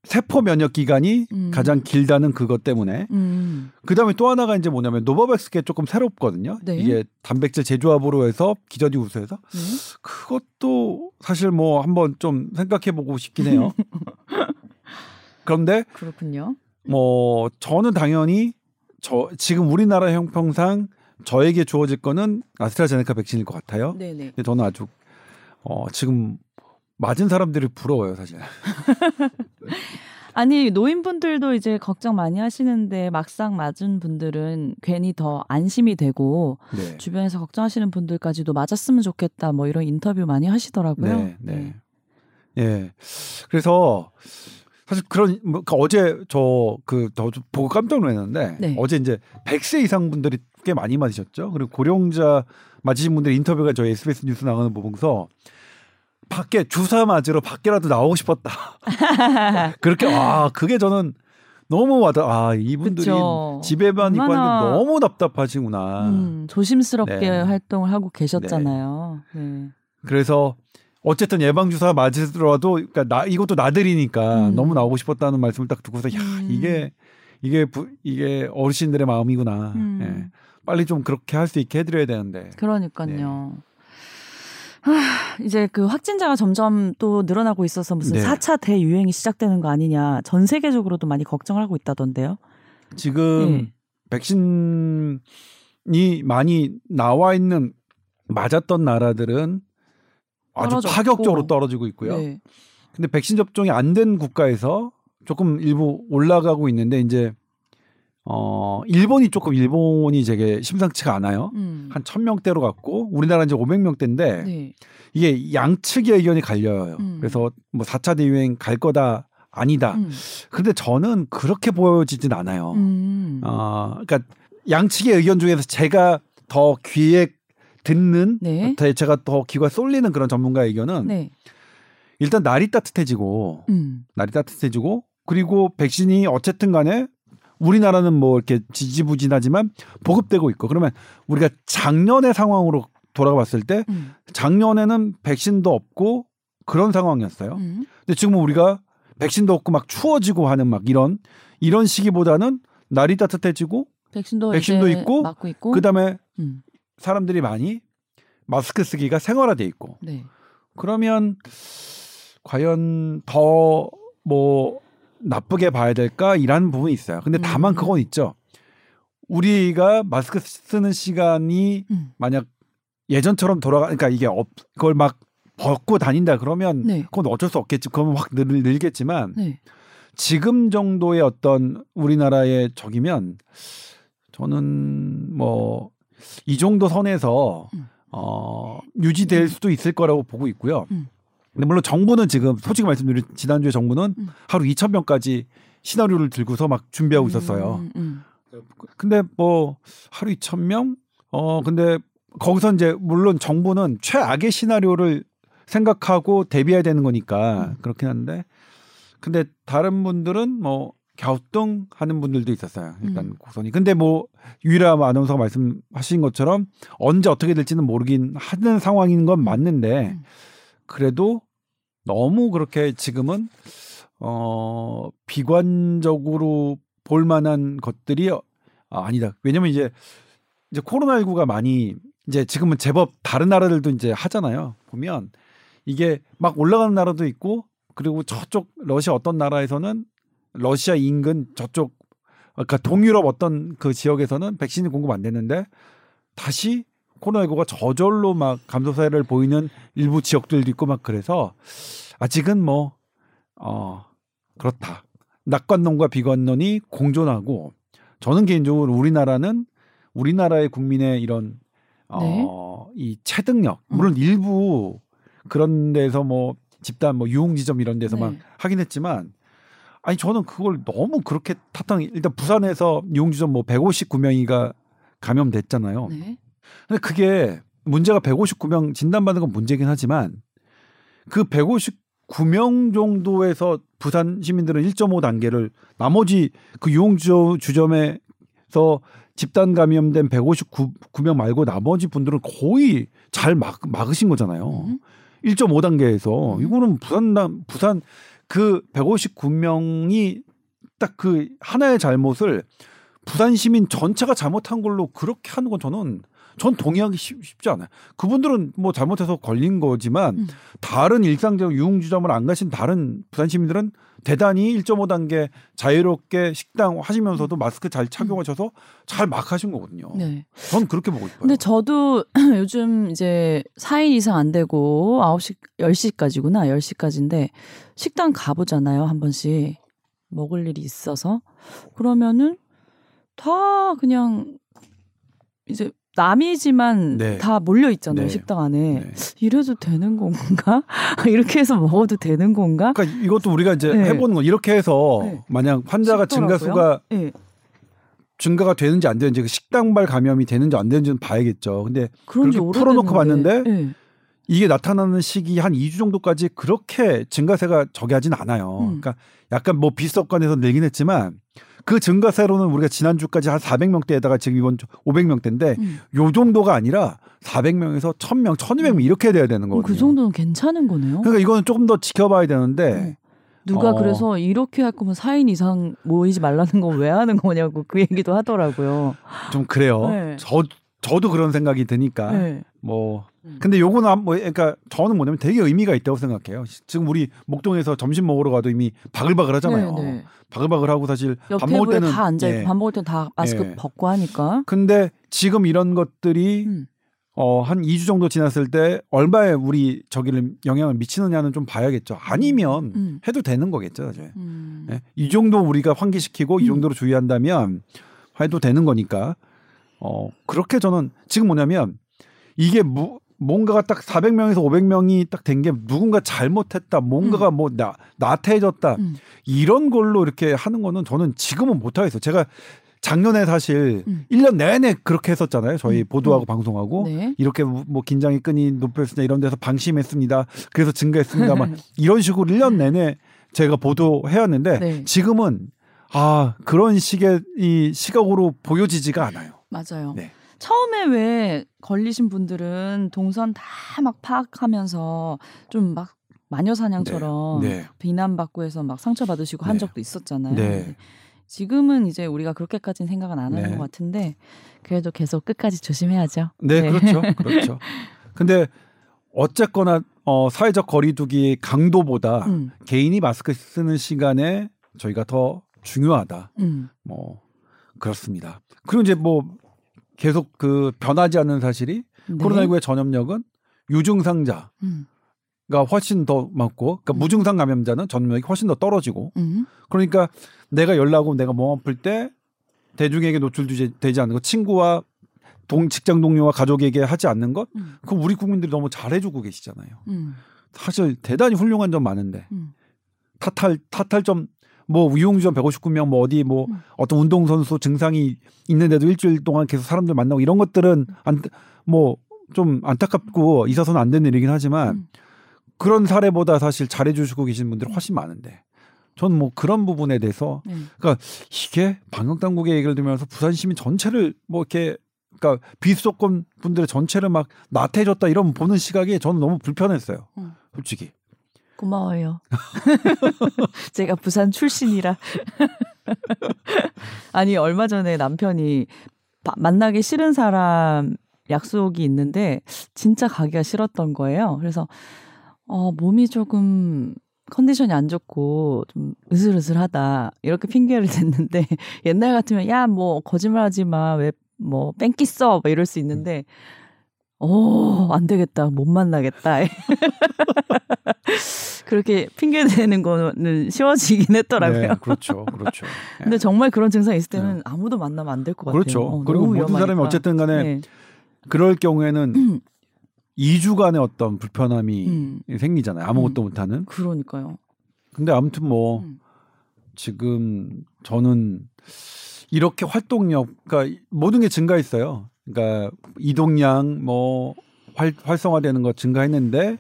B: 세포 면역 기간이 음. 가장 길다는 그것 때문에 음. 그다음에 또 하나가 이제 뭐냐면 노바백스게 조금 새롭거든요. 네. 이게 단백질 제조합으로 해서 기저귀 우수해서 네. 그것도 사실 뭐 한번 좀 생각해 보고 싶긴 해요. 그런데
A: 그렇군요.
B: 뭐 저는 당연히 저 지금 우리나라 형평상 저에게 주어질 거는 아스트라제네카 백신일 것 같아요. 네네. 근데 저는 아주 어 지금 맞은 사람들이 부러워요, 사실.
A: 아니 노인분들도 이제 걱정 많이 하시는데 막상 맞은 분들은 괜히 더 안심이 되고 네. 주변에서 걱정하시는 분들까지도 맞았으면 좋겠다 뭐 이런 인터뷰 많이 하시더라고요. 네, 네.
B: 네. 예. 그래서 사실 그런 뭐 그러니까 어제 저 그 더 보고 깜짝 놀랐는데 네. 어제 이제 100세 이상 분들이 꽤 많이 맞으셨죠. 그리고 고령자 맞으신 분들 인터뷰가 저희 SBS 뉴스 나가는 부분서 밖에 주사 맞으러 밖에라도 나오고 싶었다. 그렇게 아 그게 저는 너무 와닿. 아 이분들이 그쵸. 집에만 있고 하는 게 너무 답답하시구나. 음,
A: 조심스럽게 네. 활동을 하고 계셨잖아요. 네. 네.
B: 그래서 어쨌든 예방 주사 맞으더라도 그러니까 나 이것도 나들이니까 음. 너무 나오고 싶었다는 말씀을 딱 듣고서 야 음. 이게 이게 부, 이게 어르신들의 마음이구나. 음. 예. 빨리 좀 그렇게 할 수 있게 해드려야 되는데.
A: 그러니까요. 네. 하, 이제 그 확진자가 점점 또 늘어나고 있어서 무슨 네. 4차 대유행이 시작되는 거 아니냐 전 세계적으로도 많이 걱정을 하고 있다던데요.
B: 지금 네. 백신이 많이 나와 있는 맞았던 나라들은 아주 떨어졌고. 파격적으로 떨어지고 있고요. 네. 근데 백신 접종이 안 된 국가에서 조금 일부 올라가고 있는데 이제 어 일본이 조금 일본이 되게 심상치가 않아요. 음. 한 1000명대로 갔고 우리나라 이제 500명대인데 네. 이게 양측의 의견이 갈려요. 음. 그래서 뭐 4차 대유행 갈 거다 아니다. 음. 근데 저는 그렇게 보여지진 않아요. 음. 어 그러니까 양측의 의견 중에서 제가 더 귀에 듣는 네. 제가 더 귀가 쏠리는 그런 전문가의 의견은 네. 일단 날이 따뜻해지고 음. 날이 따뜻해지고 그리고 백신이 어쨌든 간에 우리나라는 뭐 이렇게 지지부진하지만 보급되고 있고 그러면 우리가 작년의 상황으로 돌아가 봤을 때 음. 작년에는 백신도 없고 그런 상황이었어요. 음. 근데 지금은 우리가 백신도 없고 막 추워지고 하는 막 이런 이런 시기보다는 날이 따뜻해지고
A: 백신도,
B: 백신도 있고, 있고, 그다음에 음. 사람들이 많이 마스크 쓰기가 생활화돼 있고 네. 그러면 과연 더 뭐 나쁘게 봐야 될까 이런 부분이 있어요. 근데 다만 음. 그건 있죠. 우리가 마스크 쓰는 시간이 음. 만약 예전처럼 돌아가 그러니까 이게 업, 그걸 막 벗고 다닌다 그러면 네. 그건 어쩔 수 없겠지. 그러면 확 늘, 늘겠지만 네. 지금 정도의 어떤 우리나라의 적이면 저는 뭐 이 정도 선에서 음. 어 유지될 수도 있을 거라고 보고 있고요. 음. 근데 물론 정부는 지금 솔직히 말씀드리면 지난주에 정부는 음. 하루 2천 명까지 시나리오를 들고서 막 준비하고 음, 있었어요. 음, 음. 근데 뭐 하루 2천 명? 어 근데 거기서 이제 물론 정부는 최악의 시나리오를 생각하고 대비해야 되는 거니까 음. 그렇긴 한데 근데 다른 분들은 뭐 갸우뚱하는 분들도 있었어요. 일단 음. 고선이. 근데 뭐 유일한 아나운서가 말씀하신 것처럼 언제 어떻게 될지는 모르긴 하는 상황인 건 맞는데 음. 그래도 너무 그렇게 지금은 어 비관적으로 볼 만한 것들이 아, 아니다. 왜냐면 이제 이제 코로나19가 많이 이제 지금은 제법 다른 나라들도 이제 하잖아요. 보면 이게 막 올라가는 나라도 있고 그리고 저쪽 러시아 어떤 나라에서는 러시아 인근 저쪽 그러니까 동유럽 어떤 그 지역에서는 백신이 공급 안 됐는데 다시 코로나19가 저절로 막 감소세를 보이는 일부 지역들도 있고 막 그래서 아직은 뭐, 어, 그렇다. 낙관론과 비관론이 공존하고 저는 개인적으로 우리나라는 우리나라의 국민의 이런 어, 네. 이 체득력 음. 물론 음. 일부 그런 데서 뭐 집단 뭐 유흥지점 이런 데서 네. 막 하긴 했지만 아니 저는 그걸 너무 그렇게 탓당 일단 부산에서 유흥지점 뭐 159명이가 감염됐잖아요. 네. 근데 그게 문제가 159명 진단받은 건 문제긴 하지만 그159 159명 정도에서 부산 시민들은 1.5 단계를 나머지 그 유흥주 주점에서 집단 감염된 159명 말고 나머지 분들은 거의 잘 막, 막으신 거잖아요. 음. 1.5 단계에서 음. 이거는 부산 부산 그 159명이 딱 그 하나의 잘못을 부산 시민 전체가 잘못한 걸로 그렇게 하는 건 저는 전 동의하기 쉽, 지 않아요. 그분들은 뭐 잘못해서 걸린 거지만 음. 다른 일상적 유흥주점을 안 가신 다른 부산 시민들은 대단히 1.5 단계 자유롭게 식당 하시면서도 마스크 잘 착용하셔서 잘 막 하신 거거든요. 네. 전 그렇게 보고 싶어요.
A: 근데 저도 요즘 이제 4인 이상 안 되고 9시, 10시까지구나. 10시까지인데 식당 가 보잖아요. 한 번씩. 먹을 일이 있어서. 그러면은 다 그냥 이제 남이지만 네. 다 몰려 있잖아요 네. 식당 안에 네. 이래도 되는 건가 이렇게 해서 먹어도 되는 건가
B: 그러니까 이것도 우리가 이제 네. 해보는 거 이렇게 해서 네. 만약 환자가 증가 수가 네. 증가가 되는지 안 되는지 그 식당발 감염이 되는지 안 되는지는 봐야겠죠 근데 그렇게 풀어놓고 봤는데 이게 나타나는 시기 한 2주 정도까지 그렇게 증가세가 저기 하진 않아요 음. 그러니까 약간 뭐 비석관에서 내긴 했지만 그 증가세로는 우리가 지난주까지 한 400명대에다가 지금 이번 500명대인데 음. 요 정도가 아니라 400명에서 1000명, 1200명 음. 이렇게 돼야 되는 거거든요.
A: 그 정도는 괜찮은 거네요.
B: 그러니까 이거는 조금 더 지켜봐야 되는데
A: 어. 누가 어. 그래서 이렇게 할 거면 4인 이상 모이지 말라는 건 왜 하는 거냐고 그 얘기도 하더라고요.
B: 좀 그래요. 네. 저 저도 그런 생각이 드니까 네. 뭐 음. 근데 요거는 뭐 그러니까 저는 뭐냐면 되게 의미가 있다고 생각해요. 지금 우리 목동에서 점심 먹으러 가도 이미 바글바글 하잖아요. 네, 네. 바글바글 하고 사실 밥 먹을 때는
A: 다 앉아 있고 예. 밥 먹을 때는 다 마스크 예. 벗고 하니까.
B: 근데 지금 이런 것들이 음. 어, 한 2주 정도 지났을 때 얼마에 우리 저기를 영향을 미치느냐는 좀 봐야겠죠. 아니면 음. 음. 해도 되는 거겠죠, 사실. 음. 예? 이 정도 우리가 환기시키고 이 음. 정도로 주의한다면 해도 되는 거니까. 어, 그렇게 저는 지금 뭐냐면 이게 무, 뭔가가 딱 400명에서 500명이 딱 된 게 누군가 잘못했다, 뭔가가 음. 뭐 나, 나태해졌다 음. 이런 걸로 이렇게 하는 거는 저는 지금은 못 하겠어요. 제가 작년에 사실 음. 1년 내내 그렇게 했었잖아요. 저희 음. 보도하고 음. 방송하고 네. 이렇게 뭐 긴장이 끈이 높였으냐 이런 데서 방심했습니다. 그래서 증가했습니다. 막 이런 식으로 1년 내내 제가 보도해왔는데 네. 지금은 아 그런 식의 이 시각으로 보여지지가 않아요.
A: 맞아요. 네. 처음에 왜 걸리신 분들은 동선 다 막 파악하면서 좀 막 마녀 사냥처럼 네. 네. 비난받고 해서 막 상처받으시고 네. 한 적도 있었잖아요. 네. 지금은 이제 우리가 그렇게까지는 생각은 안 하는 네. 것 같은데 그래도 계속 끝까지 조심해야죠.
B: 네, 네. 그렇죠. 그렇죠. 근데 어쨌거나 어, 사회적 거리두기 강도보다 음. 개인이 마스크 쓰는 시간에 저희가 더 중요하다. 음. 뭐 그렇습니다. 그리고 이제 뭐 계속 그 변하지 않는 사실이 네. 코로나19의 전염력은 유증상자가 음. 훨씬 더 많고, 그러니까 음. 무증상 감염자는 전염력이 훨씬 더 떨어지고, 음. 그러니까 내가 연락하고 내가 몸 아플 때 대중에게 노출되지 않는 것, 친구와 동 직장 동료와 가족에게 하지 않는 것, 음. 그 우리 국민들이 너무 잘해주고 계시잖아요. 음. 사실 대단히 훌륭한 점 많은데 음. 탓할 탓할 점 뭐 유흥주점 159명 뭐 어디 뭐 음. 어떤 운동 선수 증상이 있는데도 일주일 동안 계속 사람들 만나고 이런 것들은 안 뭐 좀 안타깝고 있어서는 안 되는 일이긴 하지만 음. 그런 사례보다 사실 잘해 주시고 계신 분들이 훨씬 많은데 저는 뭐 그런 부분에 대해서 음. 그러니까 이게 방역 당국의 얘기를 들으면서 부산 시민 전체를 뭐 이렇게 그러니까 비수도권 분들의 전체를 막 나태해졌다 이런 보는 시각이 저는 너무 불편했어요. 음. 솔직히.
A: 고마워요. 제가 부산 출신이라. 아니, 얼마 전에 남편이 만나기 싫은 사람 약속이 있는데 진짜 가기가 싫었던 거예요. 그래서 어, 몸이 조금 컨디션이 안 좋고 좀 으슬으슬하다 이렇게 핑계를 댔는데 옛날 같으면 야 뭐 거짓말하지 마 왜 뭐 뺑기 써뭐 이럴 수 있는데 어, 안 되겠다. 못 만나겠다. 그렇게 핑계 대는 거는 쉬워지긴 했더라고요. 네,
B: 그렇죠. 그렇죠.
A: 근데 정말 그런 증상이 있을 때는 네. 아무도 만나면 안 될 것 같아요.
B: 그렇죠. 어, 그리고 모든 위험하니까. 사람이 어쨌든 간에 네. 그럴 경우에는 음. 2주간의 어떤 불편함이 음. 생기잖아요. 아무것도 음. 못하는.
A: 그러니까요.
B: 근데 아무튼 뭐 음. 지금 저는 이렇게 활동력, 그러니까 모든 게 증가했어요. 그러니까 이동량 뭐 활, 활성화되는 거 증가했는데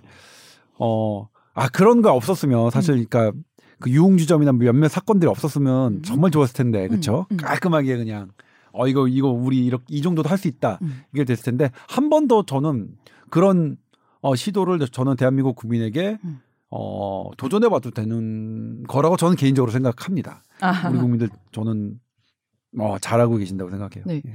B: 어 아 그런 거 없었으면 사실 음. 그러니까 그 유흥주점이나 몇몇 사건들이 없었으면 음. 정말 좋았을 텐데 그렇죠? 음. 깔끔하게 그냥 어 이거 이거 우리 이렇게 이 정도도 할 수 있다 음. 이게 됐을 텐데 한 번 더 저는 그런 어 시도를 저는 대한민국 국민에게 음. 어 도전해봐도 되는 거라고 저는 개인적으로 생각합니다. 아하. 우리 국민들 저는 어 잘하고 계신다고 생각해요. 네. 예.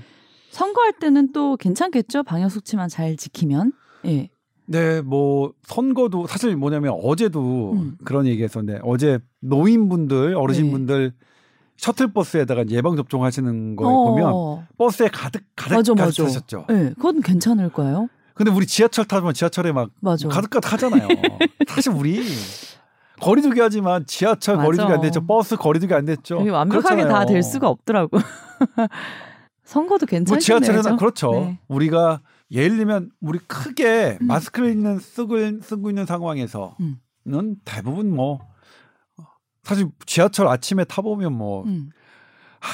A: 선거할 때는 또 괜찮겠죠 방역 수치만 잘 지키면. 예.
B: 네, 뭐 선거도 사실 뭐냐면 어제도 음. 그런 얘기했었는데 어제 노인분들 어르신분들 네. 셔틀버스에다가 예방 접종하시는 걸 어. 보면 버스에 가득 가득 맞아, 가득 타셨죠.
A: 네, 그건 괜찮을까요?
B: 근데 우리 지하철 타면 지하철에 막 맞아. 가득 가득 하잖아요. 사실 우리 거리두기 하지만 지하철 맞아. 거리두기 안 됐죠. 버스 거리두기 안 됐죠.
A: 완벽하게 다 될 수가 없더라고. 선거도 괜찮네요. 뭐 지하철에는
B: 그렇죠. 네. 우리가 예를 들면 우리 크게 음. 마스크를 있는 쓰고, 쓰고 있는 상황에서는 음. 대부분 뭐 사실 지하철 아침에 타보면 뭐 음. 아휴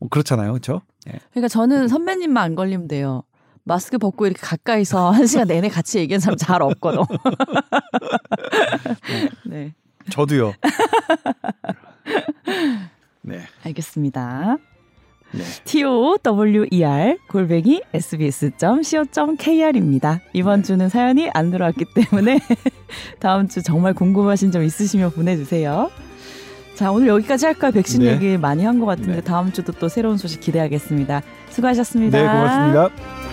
B: 뭐 그렇잖아요, 그렇죠?
A: 네. 그러니까 저는 선배님만 안 걸리면 돼요. 마스크 벗고 이렇게 가까이서 한 시간 내내 같이 얘기하는 사람 잘 없거든.
B: 네. 저도요.
A: 네. 알겠습니다. 네. tower 골뱅이 sbs.co.kr입니다. 이번 네. 주는 사연이 안 들어왔기 때문에 다음 주 정말 궁금하신 점 있으시면 보내주세요. 자 오늘 여기까지 할까요? 백신 네. 얘기 많이 한 것 같은데 네. 다음 주도 또 새로운 소식 기대하겠습니다. 수고하셨습니다.
B: 네 고맙습니다.